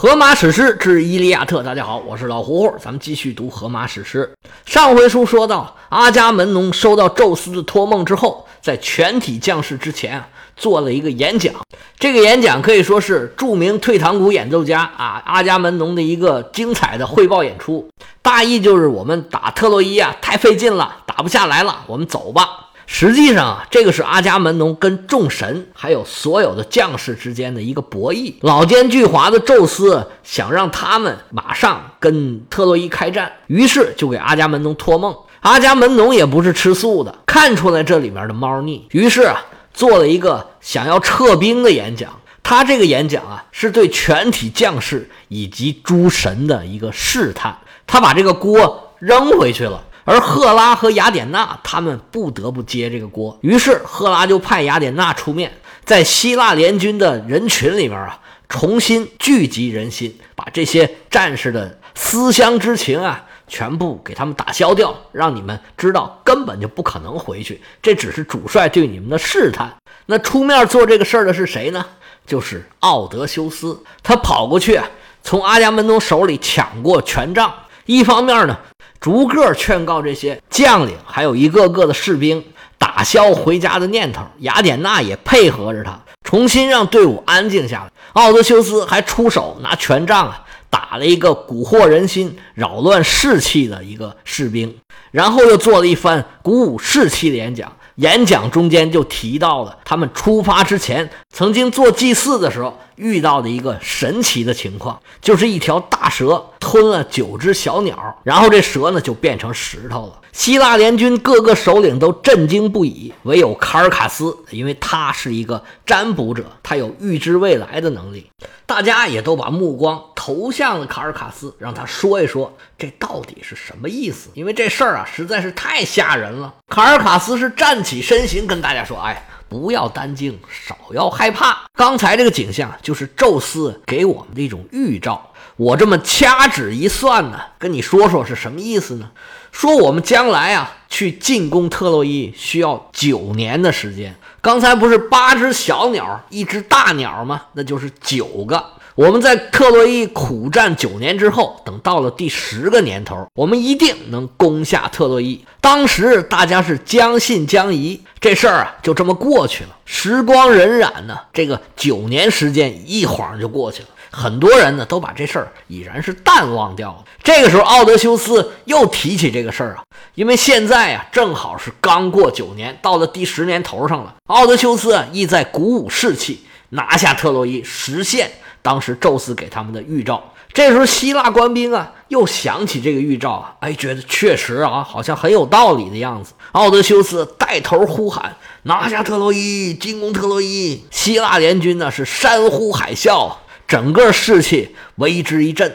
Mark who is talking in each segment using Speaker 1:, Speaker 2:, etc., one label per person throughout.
Speaker 1: 荷马史诗之《伊利亚特》，大家好，我是老胡胡，咱们继续读荷马史诗。上回书说到，阿伽门农收到宙斯的托梦之后，在全体将士之前啊，做了一个演讲。这个演讲可以说是著名退堂鼓演奏家啊阿伽门农的一个精彩的汇报演出。大意就是我们打特洛伊啊，太费劲了，打不下来了，我们走吧。实际上啊，这个是阿伽门农跟众神还有所有的将士之间的一个博弈。老奸巨猾的宙斯想让他们马上跟特洛伊开战，于是就给阿伽门农托梦。阿伽门农也不是吃素的，看出来这里面的猫腻，于是啊，做了一个想要撤兵的演讲。他这个演讲啊，是对全体将士以及诸神的一个试探。他把这个锅扔回去了。而赫拉和雅典娜他们不得不接这个锅，于是赫拉就派雅典娜出面，在希腊联军的人群里面啊，重新聚集人心，把这些战士的思乡之情啊，全部给他们打消掉，让你们知道根本就不可能回去，这只是主帅对你们的试探。那出面做这个事儿的是谁呢？就是奥德修斯，他跑过去，从阿伽门农手里抢过权杖，一方面呢。逐个劝告这些将领，还有一个个的士兵，打消回家的念头。雅典娜也配合着他，重新让队伍安静下来。奥德修斯还出手拿权杖啊，打了一个蛊惑人心、扰乱士气的一个士兵，然后又做了一番鼓舞士气的演讲。演讲中间就提到了他们出发之前曾经做祭祀的时候遇到的一个神奇的情况，就是一条大蛇吞了九只小鸟，然后这蛇呢就变成石头了。希腊联军各个首领都震惊不已，唯有卡尔卡斯，因为他是一个占卜者，他有预知未来的能力。大家也都把目光投向了卡尔卡斯，让他说一说这到底是什么意思。因为这事儿啊实在是太吓人了。卡尔卡斯是站起身形，跟大家说：“哎，不要担惊，少要害怕。刚才这个景象就是宙斯给我们的一种预兆。我这么掐指一算呢，跟你说说是什么意思呢？说我们将来啊去进攻特洛伊需要九年的时间。”刚才不是八只小鸟，一只大鸟吗？那就是九个。我们在特洛伊苦战九年之后，等到了第十个年头，我们一定能攻下特洛伊。当时大家是将信将疑，这事儿啊就这么过去了。时光荏苒呢，这个九年时间一晃就过去了。很多人呢都把这事儿已然是淡忘掉了。这个时候，奥德修斯又提起这个事儿啊，因为现在啊正好是刚过九年，到了第十年头上了。奥德修斯啊意在鼓舞士气，拿下特洛伊，实现当时宙斯给他们的预兆。这时候，希腊官兵啊又想起这个预兆啊，哎，觉得确实啊，好像很有道理的样子。奥德修斯带头呼喊：“拿下特洛伊，进攻特洛伊！”希腊联军呢是山呼海啸。整个士气为之一振。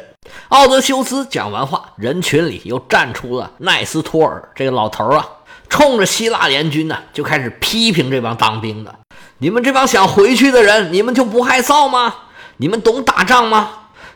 Speaker 1: 奥德修斯讲完话，人群里又站出了奈斯托尔这个老头啊，冲着希腊联军呢就开始批评这帮当兵的：“你们这帮想回去的人，你们就不害臊吗？你们懂打仗吗？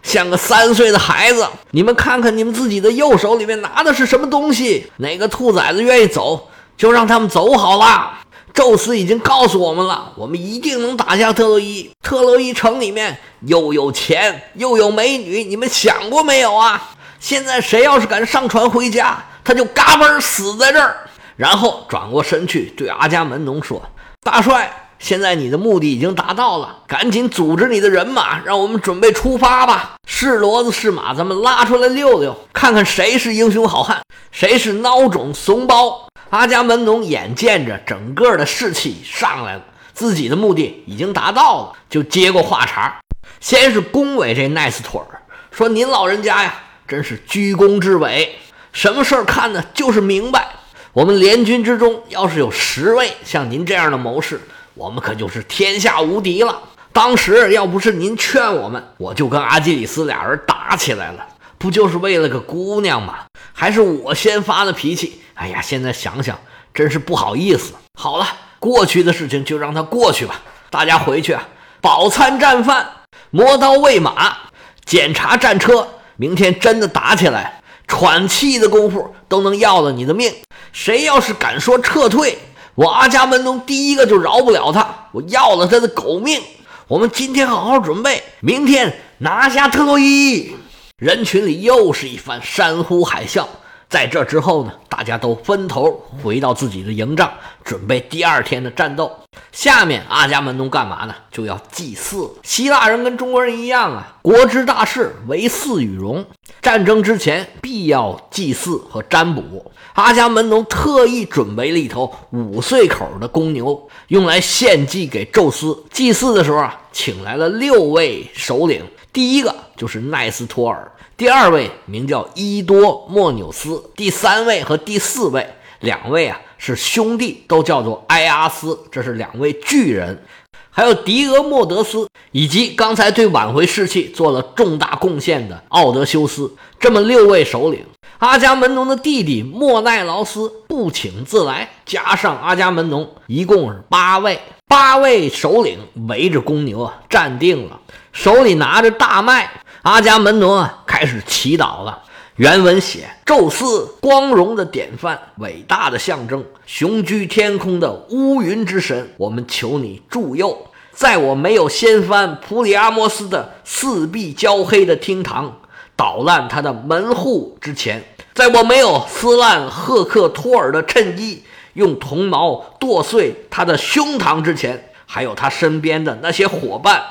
Speaker 1: 像个三岁的孩子！你们看看你们自己的右手里面拿的是什么东西？哪个兔崽子愿意走，就让他们走好了。”宙斯已经告诉我们了，我们一定能打下特洛伊。特洛伊城里面又有钱又有美女，你们想过没有啊？现在谁要是敢上船回家，他就嘎嘣死在这儿。然后转过身去对阿伽门农说：“大帅，现在你的目的已经达到了，赶紧组织你的人马，让我们准备出发吧。是骡子是马，咱们拉出来溜溜，看看谁是英雄好汉，谁是孬种怂包。”阿伽门农眼见着整个的士气上来了，自己的目的已经达到了，就接过话茬，先是恭维这奈斯腿儿，说：“您老人家呀，真是居功至伟，什么事儿看呢，就是明白。我们联军之中要是有十位像您这样的谋士，我们可就是天下无敌了。当时要不是您劝我们，我就跟阿基里斯俩人打起来了，不就是为了个姑娘吗？还是我先发的脾气。”哎呀，现在想想真是不好意思。好了，过去的事情就让它过去吧。大家回去啊，饱餐战饭，磨刀喂马，检查战车。明天真的打起来，喘气的功夫都能要了你的命。谁要是敢说撤退，我阿伽门农第一个就饶不了他，我要了他的狗命。我们今天好好准备，明天拿下特洛伊。人群里又是一番山呼海啸。在这之后呢，大家都分头回到自己的营帐，准备第二天的战斗。下面阿伽门农干嘛呢？就要祭祀。希腊人跟中国人一样啊，国之大事，唯祀与戎。战争之前必要祭祀和占卜。阿伽门农特意准备了一头五岁口的公牛，用来献祭给宙斯。祭祀的时候啊，请来了六位首领，第一个就是奈斯托尔。第二位名叫伊多莫纽斯，第三位和第四位两位啊是兄弟，都叫做埃阿斯，这是两位巨人，还有狄俄莫德斯，以及刚才对挽回士气做了重大贡献的奥德修斯，这么六位首领。阿伽门农的弟弟莫奈劳斯不请自来，加上阿伽门农，一共是八位，八位首领围着公牛啊站定了，手里拿着大麦。阿伽门农啊，开始祈祷了。原文写：“宙斯，光荣的典范，伟大的象征，雄居天空的乌云之神，我们求你助佑，在我没有掀翻普里阿摩斯的四壁焦黑的厅堂，捣烂他的门户之前，在我没有撕烂赫克托尔的衬衣，用铜矛剁碎他的胸膛之前，还有他身边的那些伙伴。”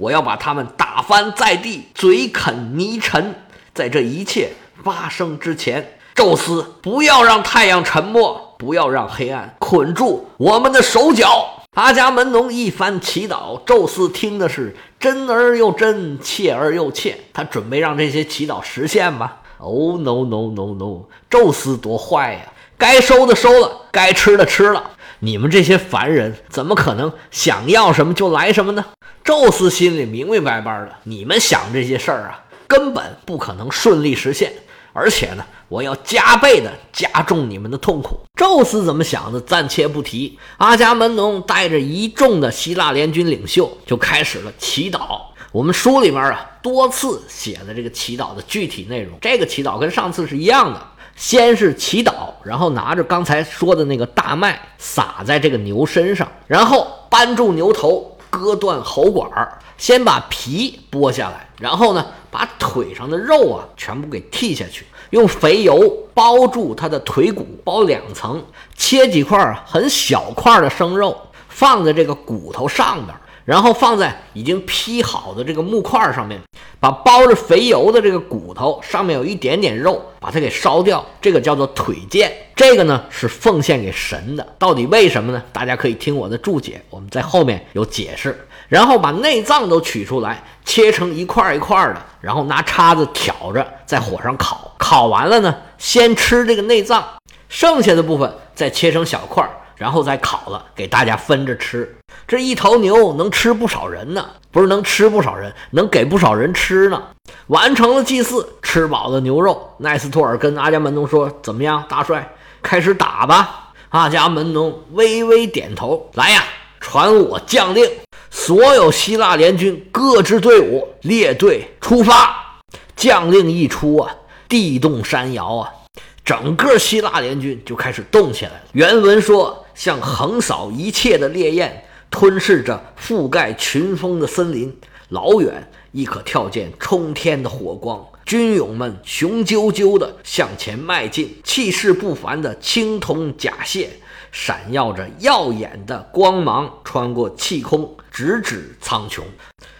Speaker 1: 我要把他们打翻在地，嘴啃泥尘。在这一切发生之前，宙斯不要让太阳沉没，不要让黑暗捆住我们的手脚。阿伽门农一番祈祷，宙斯听的是真而又真，切而又切。他准备让这些祈祷实现吗？Oh no no no no！宙斯多坏呀！该收的收了，该吃的吃了。你们这些凡人怎么可能想要什么就来什么呢？宙斯心里明明白白的，你们想这些事儿啊，根本不可能顺利实现。而且呢，我要加倍的加重你们的痛苦。宙斯怎么想的，暂且不提。阿伽门农带着一众的希腊联军领袖就开始了祈祷。我们书里面啊多次写的这个祈祷的具体内容，这个祈祷跟上次是一样的。先是祈祷，然后拿着刚才说的那个大麦撒在这个牛身上，然后扳住牛头，割断喉管儿，先把皮剥下来，然后呢，把腿上的肉啊全部给剔下去，用肥油包住它的腿骨，包两层，切几块很小块的生肉放在这个骨头上边。然后放在已经劈好的这个木块上面，把包着肥油的这个骨头上面有一点点肉，把它给烧掉，这个叫做腿腱。这个呢是奉献给神的，到底为什么呢？大家可以听我的注解，我们在后面有解释。然后把内脏都取出来，切成一块一块的，然后拿叉子挑着在火上烤。烤完了呢，先吃这个内脏，剩下的部分再切成小块。然后再烤了，给大家分着吃。这一头牛能吃不少人呢，不是能吃不少人，能给不少人吃呢。完成了祭祀，吃饱了牛肉，奈斯托尔跟阿伽门农说：“怎么样，大帅，开始打吧。”阿伽门农微微点头：“来呀，传我将令，所有希腊联军各支队伍列队出发。”将令一出啊，地动山摇啊。整个希腊联军就开始动起来了。原文说，像横扫一切的烈焰，吞噬着覆盖群峰的森林，老远亦可跳见冲天的火光。军勇们雄赳赳地向前迈进，气势不凡的青铜甲械。闪耀着耀眼的光芒，穿过气空，直指苍穹，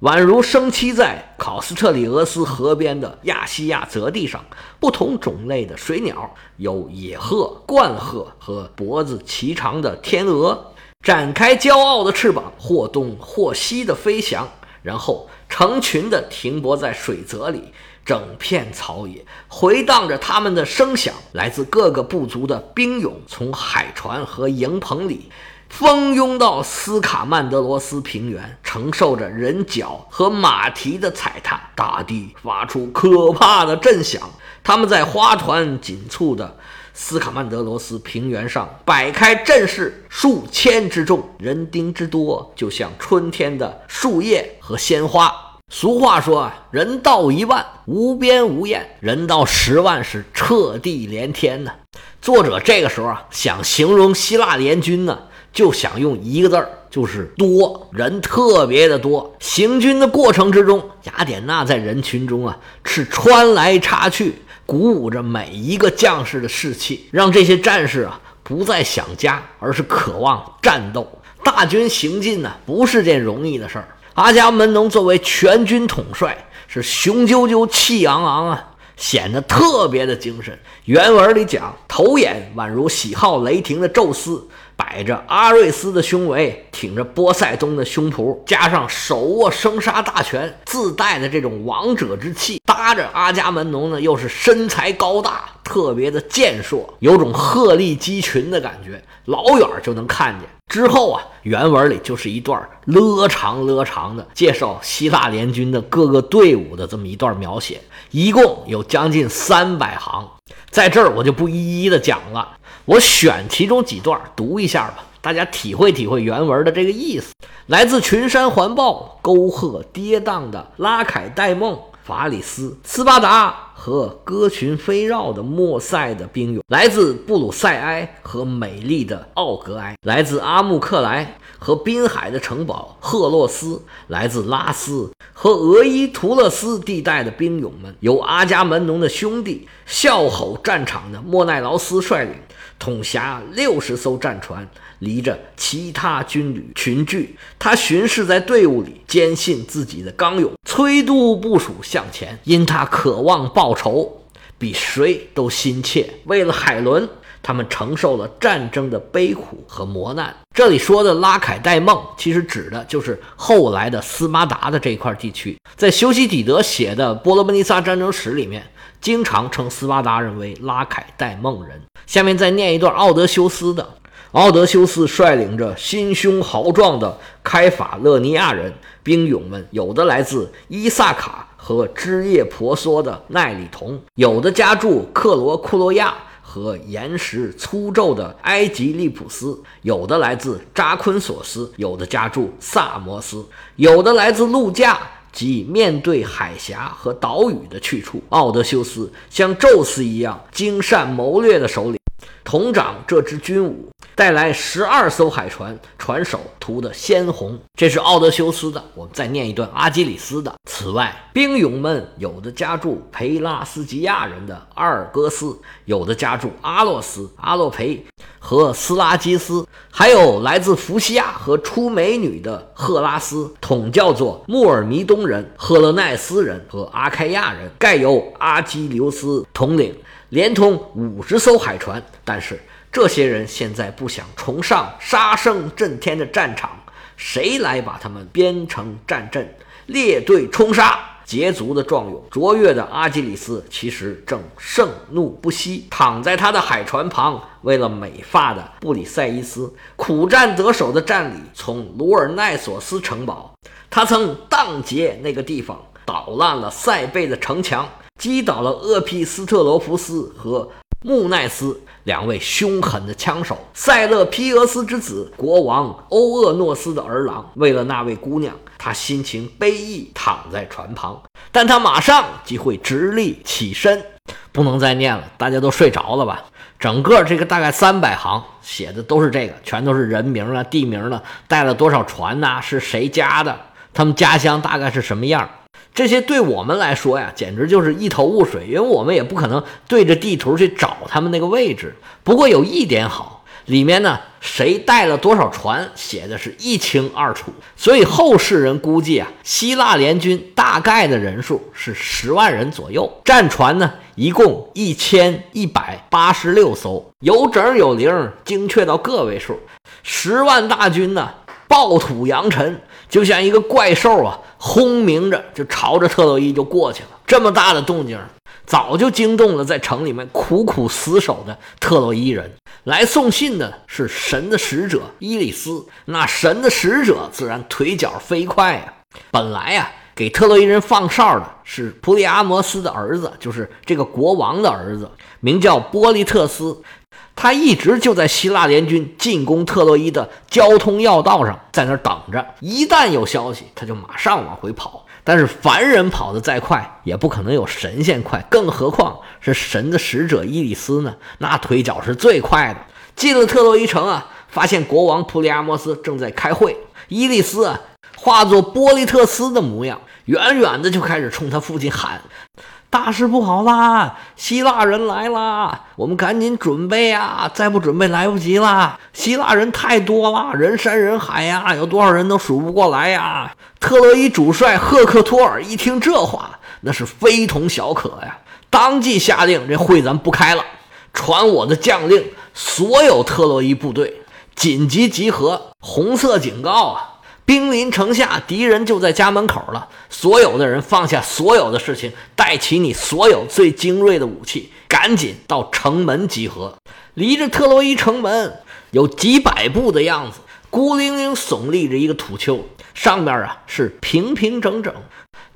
Speaker 1: 宛如生栖在考斯特里俄斯河边的亚细亚泽地上。不同种类的水鸟，有野鹤、冠鹤和脖子颀长的天鹅，展开骄傲的翅膀，或东或西的飞翔，然后成群的停泊在水泽里。整片草野回荡着他们的声响，来自各个部族的兵勇从海船和营棚里蜂拥到斯卡曼德罗斯平原，承受着人脚和马蹄的踩踏，大地发出可怕的震响。他们在花团锦簇的斯卡曼德罗斯平原上摆开阵势，数千之众，人丁之多，就像春天的树叶和鲜花。俗话说啊，人到一万无边无沿，人到十万是彻地连天呢。作者这个时候啊，想形容希腊联军呢，就想用一个字儿，就是多人特别的多。行军的过程之中，雅典娜在人群中啊是穿来插去，鼓舞着每一个将士的士气，让这些战士啊不再想家，而是渴望战斗。大军行进呢，不是件容易的事儿。阿伽门农作为全军统帅，是雄赳赳、气昂昂啊。显得特别的精神。原文里讲，头眼宛如喜好雷霆的宙斯，摆着阿瑞斯的胸围，挺着波塞冬的胸脯，加上手握生杀大权，自带的这种王者之气，搭着阿伽门农呢，又是身材高大，特别的健硕，有种鹤立鸡群的感觉，老远就能看见。之后啊，原文里就是一段勒长勒长的介绍希腊联军的各个队伍的这么一段描写，一共有将近三百行，在这儿我就不一一的讲了，我选其中几段读一下吧，大家体会体会原文的这个意思。来自群山环抱、沟壑跌宕的拉凯戴梦。法里斯、斯巴达和歌群飞绕的莫塞的兵勇，来自布鲁塞埃和美丽的奥格埃，来自阿穆克莱和滨海的城堡赫洛斯，来自拉斯和俄伊图勒斯地带的兵勇们，由阿伽门农的兄弟笑吼战场的莫奈劳斯率领，统辖六十艘战船。离着其他军旅群聚，他巡视在队伍里，坚信自己的刚勇，催督部署向前。因他渴望报仇，比谁都心切。为了海伦，他们承受了战争的悲苦和磨难。这里说的拉凯戴梦，其实指的就是后来的斯巴达的这一块地区。在修昔底德写的《波罗奔尼撒战争史》里面，经常称斯巴达人为拉凯戴梦人。下面再念一段奥德修斯的。奥德修斯率领着心胸豪壮的开法勒尼亚人兵勇们，有的来自伊萨卡和枝叶婆娑的奈里同，有的家住克罗库洛亚和岩石粗皱的埃及利普斯，有的来自扎昆索斯，有的家住萨摩斯，有的来自陆架及面对海峡和岛屿的去处。奥德修斯像宙斯一样精善谋略的首领。同掌这支军伍，带来十二艘海船，船首涂的鲜红。这是奥德修斯的。我们再念一段阿基里斯的。此外，兵勇们有的家住培拉斯吉亚人的阿尔戈斯，有的家住阿洛斯、阿洛培和斯拉基斯，还有来自福西亚和出美女的赫拉斯，统叫做穆尔弥东人、赫勒奈斯人和阿开亚人，盖由阿基留斯统领。连同五十艘海船，但是这些人现在不想重上杀声震天的战场，谁来把他们编成战阵，列队冲杀？捷足的壮勇卓越的阿基里斯，其实正盛怒不息，躺在他的海船旁。为了美发的布里塞伊斯，苦战得手的战里，从卢尔奈索斯城堡，他曾荡劫那个地方，捣烂了塞贝的城墙。击倒了厄庇斯特罗福斯和穆奈斯两位凶狠的枪手。塞勒皮俄斯之子国王欧厄诺斯的儿郎，为了那位姑娘，他心情悲意，躺在船旁。但他马上即会直立起身。不能再念了，大家都睡着了吧？整个这个大概三百行写的都是这个，全都是人名啊、地名了，带了多少船呐？是谁家的？他们家乡大概是什么样？这些对我们来说呀，简直就是一头雾水，因为我们也不可能对着地图去找他们那个位置。不过有一点好，里面呢谁带了多少船，写的是一清二楚。所以后世人估计啊，希腊联军大概的人数是十万人左右，战船呢一共一千一百八十六艘，有整有零，精确到个位数。十万大军呢，暴土扬尘。就像一个怪兽啊，轰鸣着就朝着特洛伊就过去了。这么大的动静，早就惊动了在城里面苦苦死守的特洛伊人。来送信的是神的使者伊里斯，那神的使者自然腿脚飞快呀。本来呀，给特洛伊人放哨的是普里阿摩斯的儿子，就是这个国王的儿子，名叫波利特斯。他一直就在希腊联军进攻特洛伊的交通要道上，在那儿等着。一旦有消息，他就马上往回跑。但是凡人跑得再快，也不可能有神仙快，更何况是神的使者伊里斯呢？那腿脚是最快的。进了特洛伊城啊，发现国王普里阿摩斯正在开会。伊利斯啊，化作波利特斯的模样，远远的就开始冲他父亲喊：“大事不好啦！希腊人来啦！我们赶紧准备啊！再不准备来不及啦！希腊人太多了，人山人海呀，有多少人都数不过来呀！”特洛伊主帅赫克托尔一听这话，那是非同小可呀，当即下令：“这会咱不开了，传我的将令，所有特洛伊部队。”紧急集合！红色警告啊！兵临城下，敌人就在家门口了。所有的人放下所有的事情，带起你所有最精锐的武器，赶紧到城门集合。离着特洛伊城门有几百步的样子，孤零零耸立着一个土丘，上面啊是平平整整。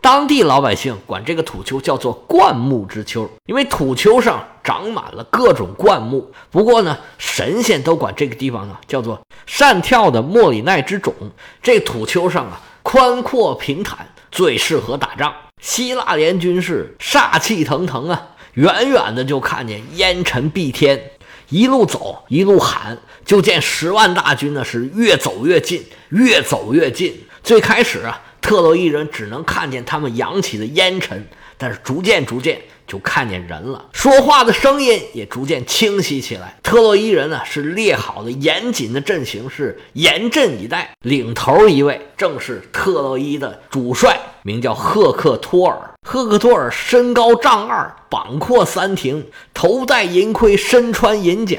Speaker 1: 当地老百姓管这个土丘叫做灌木之丘，因为土丘上长满了各种灌木。不过呢，神仙都管这个地方呢叫做善跳的莫里奈之冢。这土丘上啊，宽阔平坦，最适合打仗。希腊联军是煞气腾腾啊，远远的就看见烟尘蔽天，一路走一路喊，就见十万大军呢是越走越近，越走越近。最开始啊。特洛伊人只能看见他们扬起的烟尘，但是逐渐逐渐就看见人了，说话的声音也逐渐清晰起来。特洛伊人呢是列好的严谨的阵型，是严阵以待。领头一位正是特洛伊的主帅，名叫赫克托尔。赫克托尔身高丈二，膀阔三庭，头戴银盔，身穿银甲，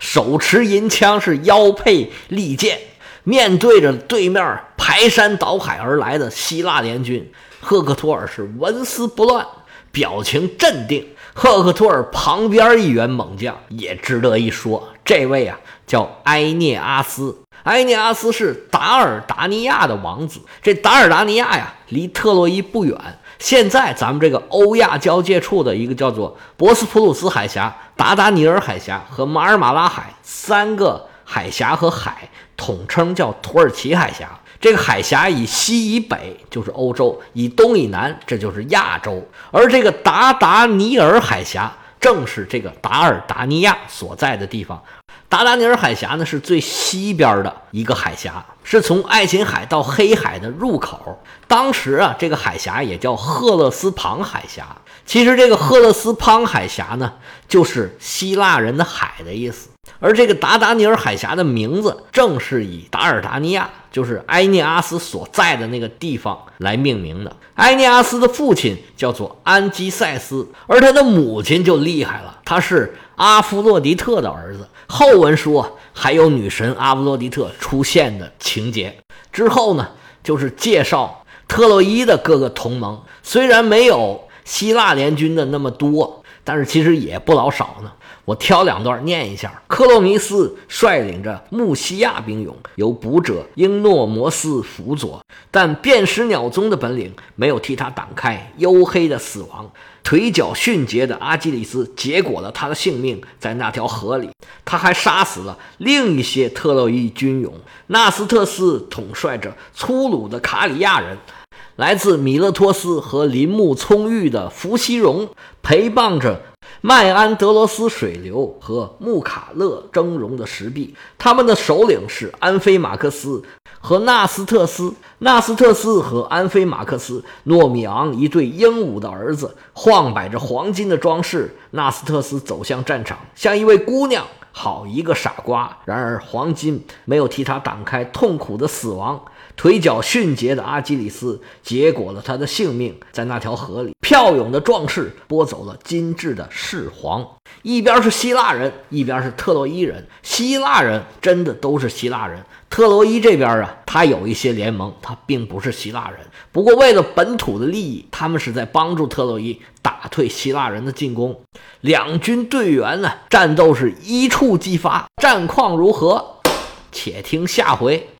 Speaker 1: 手持银枪，是腰佩利剑。面对着对面排山倒海而来的希腊联军，赫克托尔是纹丝不乱，表情镇定。赫克托尔旁边一员猛将也值得一说，这位啊叫埃涅阿斯。埃涅阿斯是达尔达尼亚的王子。这达尔达尼亚呀，离特洛伊不远。现在咱们这个欧亚交界处的一个叫做博斯普鲁斯海峡、达达尼尔海峡和马尔马拉海三个海峡和海。统称叫土耳其海峡，这个海峡以西以北就是欧洲，以东以南这就是亚洲。而这个达达尼尔海峡正是这个达尔达尼亚所在的地方。达达尼尔海峡呢是最西边的一个海峡，是从爱琴海到黑海的入口。当时啊，这个海峡也叫赫勒斯旁海峡。其实这个赫勒斯旁海峡呢，就是希腊人的海的意思。而这个达达尼尔海峡的名字，正是以达尔达尼亚，就是埃涅阿斯所在的那个地方来命名的。埃涅阿斯的父亲叫做安基塞斯，而他的母亲就厉害了，他是阿夫洛狄特的儿子。后文说还有女神阿夫洛狄特出现的情节。之后呢，就是介绍特洛伊的各个同盟，虽然没有希腊联军的那么多，但是其实也不老少呢。我挑两段念一下。克洛弥斯率领着穆西亚兵勇，由捕者英诺摩斯辅佐，但辨识鸟踪的本领没有替他挡开黝黑的死亡。腿脚迅捷的阿基里斯结果了他的性命在那条河里。他还杀死了另一些特洛伊军勇。纳斯特斯统帅着粗鲁的卡里亚人，来自米勒托斯和林木葱郁的福西戎，陪伴着。麦安德罗斯水流和穆卡勒峥嵘的石壁，他们的首领是安菲马克斯和纳斯特斯。纳斯特斯和安菲马克斯，诺米昂一对英武的儿子，晃摆着黄金的装饰。纳斯特斯走向战场，像一位姑娘，好一个傻瓜。然而黄金没有替他挡开痛苦的死亡。腿脚迅捷的阿基里斯结果了他的性命，在那条河里，骁勇的壮士拨走了精致的士皇。一边是希腊人，一边是特洛伊人。希腊人真的都是希腊人，特洛伊这边啊，他有一些联盟，他并不是希腊人。不过为了本土的利益，他们是在帮助特洛伊打退希腊人的进攻。两军队员呢，战斗是一触即发，战况如何？且听下回。